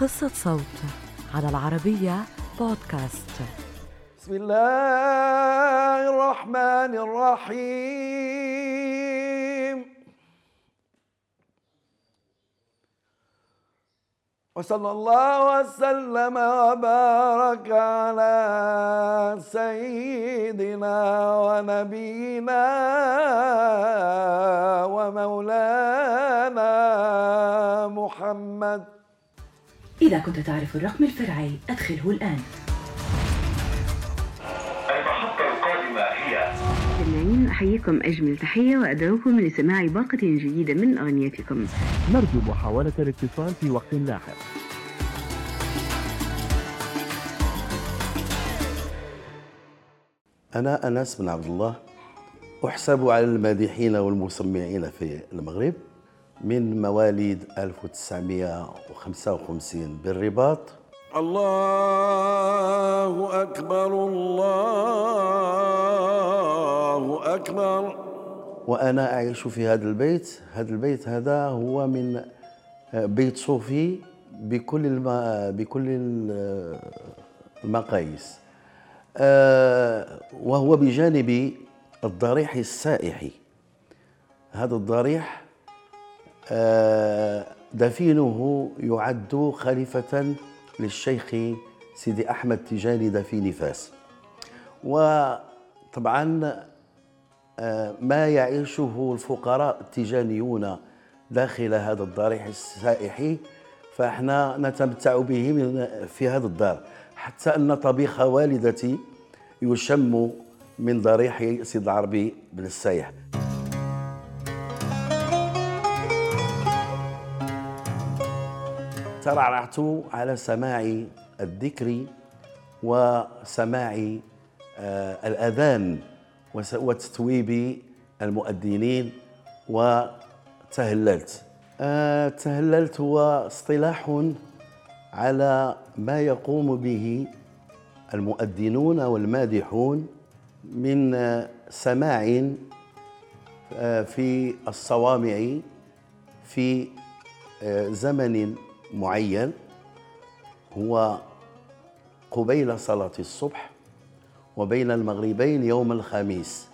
قصة صوت على العربية بودكاست. بسم الله الرحمن الرحيم. وصلى الله وسلم وبارك على سيدنا ونبينا ومولانا محمد. إذا كنت تعرف الرقم الفرعي أدخله الآن. المحطة القادمة هي أحييكم أجمل تحية وأدعوكم لسماع باقة جديدة من أغنيتكم. نرجو محاولة الاتصال في وقت لاحق. أنا أنس بن عبد الله أحسب على المادحين والمسمعين في المغرب. من مواليد 1955 بالرباط. الله أكبر الله أكبر. وأنا أعيش في هذا البيت. هذا البيت هذا هو من بيت صوفي بكل الم... بكل ال- المقاييس. آه، وهو بجانب الضريح السائحي هذا الضريح آه، دفينه يعد خليفة للشيخ سيدي أحمد تجاني دفين فاس. وطبعا آه، ما يعيشه الفقراء التيجانيون داخل هذا الضريح السائحي فإحنا نتمتع به من في هذا الدار حتى أن طبيخ والدتي يشم من ضريح سيد العربي بن السايح ترعرعت على سماع الذكر وسماع آه، الأذان وتتويب المؤذنين وتهللت. آه، تهللت هو اصطلاح على ما يقوم به المؤذنون والمادحون من آه، سماع في الصوامع في زمن معين هو قبيل صلاة الصبح وبين المغربين يوم الخميس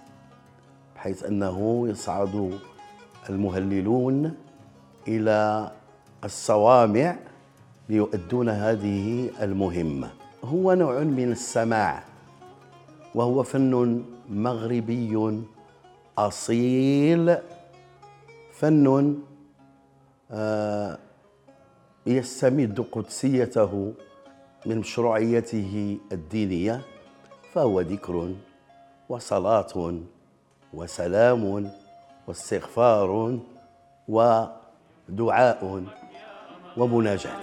بحيث أنه يصعد المهللون إلى الصوامع ليؤدون هذه المهمة. هو نوع من السماع وهو فن مغربي أصيل فن آه، يستمد قدسيته من مشروعيته الدينية فهو ذكر وصلاة وسلام واستغفار ودعاء ومناجاة.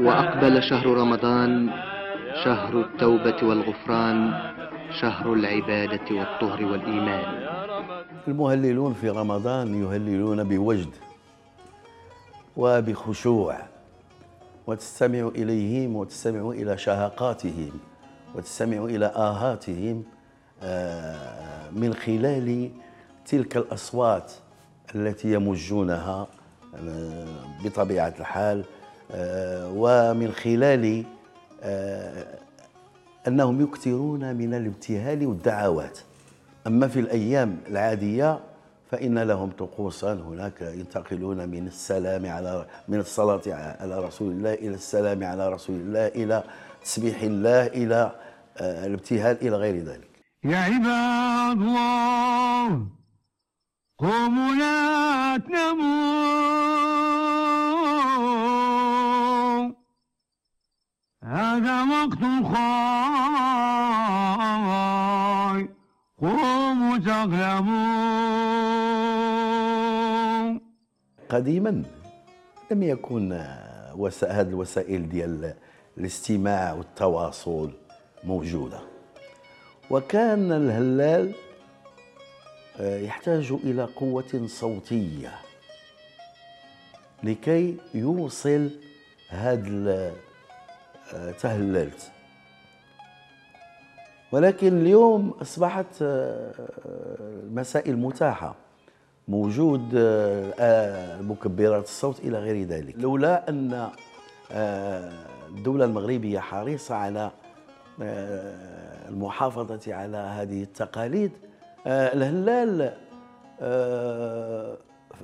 وأقبل شهر رمضان شهر التوبة والغفران شهر العبادة والطهر والإيمان. المهللون في رمضان يهللون بوجد وبخشوع وتستمع إليهم وتستمع إلى شهقاتهم وتستمع إلى آهاتهم آه، من خلال تلك الأصوات التي يمجونها آه، بطبيعة الحال آه، ومن خلال أنهم يكثرون من الابتهال والدعوات. أما في الأيام العادية فإن لهم طقوسا هناك ينتقلون من السلام على من الصلاة على رسول الله إلى السلام على رسول الله إلى تسبيح الله إلى آه، الابتهال إلى غير ذلك؟ يا عباد الله قوموا لا تناموا. هذا وقت الخير قوموا تقلموا قديما. لم يكن هذه الوسائل ديال الاستماع والتواصل موجودة. وكان الهلال آه، يحتاج إلى قوة صوتية لكي يوصل هذا آه، تهللت. ولكن اليوم أصبحت آه، المسائل متاحة. موجود آه، آه، مكبرات الصوت إلى غير ذلك. لولا أن آه، الدولة المغربية حريصة على المحافظة على هذه التقاليد الهلال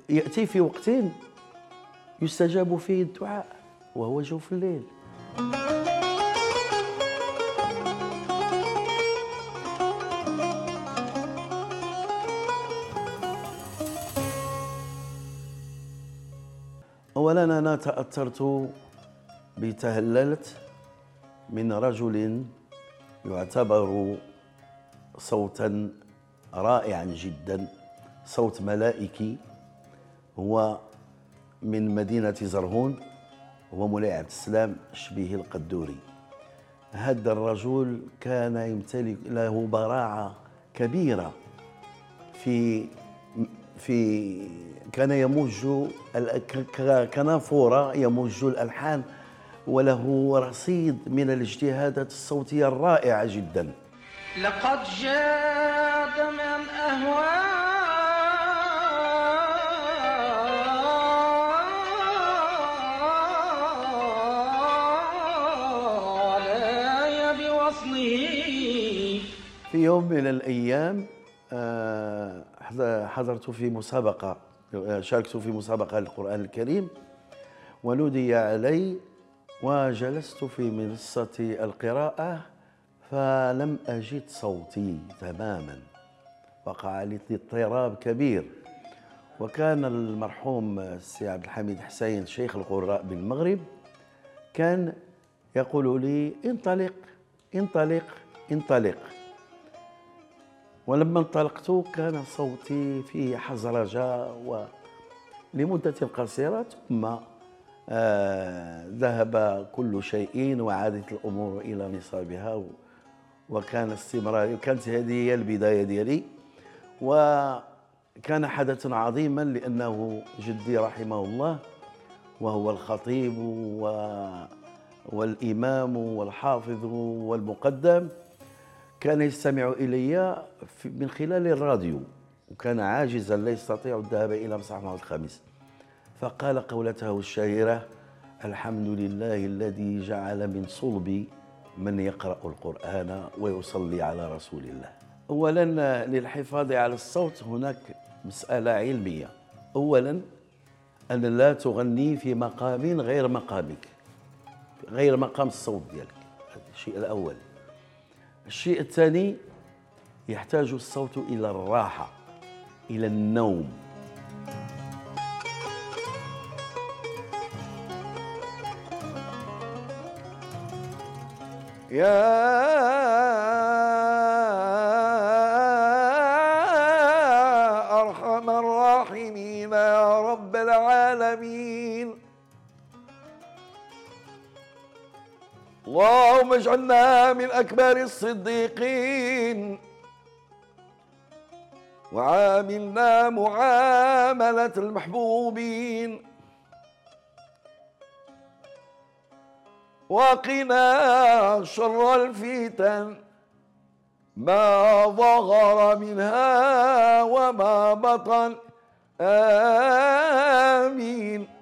يأتي في وقت يستجاب فيه الدعاء وهو جوف الليل. اولا أنا تأثرت بتهللت من رجل يعتبر صوتا رائعا جدا. صوت ملائكي. هو من مدينة زرهون. هو مولاي عبد السلام شبيه القدوري. هذا الرجل كان يمتلك له براعة كبيرة في في كان يمج كنافورة يمج الألحان وله رصيد من الاجتهادات الصوتية الرائعة جدا. لقد جاد من بوصله. في يوم من الأيام حضرت في مسابقة شاركت في مسابقة للقرآن الكريم ونودي علي وجلست في منصة القراءة فلم أجد صوتي تماما وقع لي اضطراب كبير. وكان المرحوم السي عبد الحميد حسين شيخ القراء بالمغرب كان يقول لي انطلق انطلق انطلق. ولما انطلقت كان صوتي فيه حزرجة ولمدة قصيرة ثم آه، ذهب كل شيء وعادت الأمور إلى نصابها و- وكان استمراري وكانت هذه هي البداية ديالي. وكان حدثا عظيما لأنه جدي رحمه الله وهو الخطيب و والإمام والحافظ والمقدم. كان يستمع إلي من خلال الراديو وكان عاجزا لا يستطيع الذهاب إلى محمد الخامس فقال قولته الشهيرة الحمد لله الذي جعل من صلبي من يقرأ القرآن ويصلي على رسول الله. أولا للحفاظ على الصوت هناك مسألة علمية. أولا أن لا تغني في مقام غير مقامك غير مقام الصوت ديالك. هذا الشيء الأول. الشيء الثاني يحتاج الصوت إلى الراحة إلى النوم. يا أرحم الراحمين يا رب العالمين. اللهم اجعلنا من أكبر الصديقين. وعاملنا معاملة المحبوبين. وقنا شر الفتن ما ظهر منها وما بطن. آمين.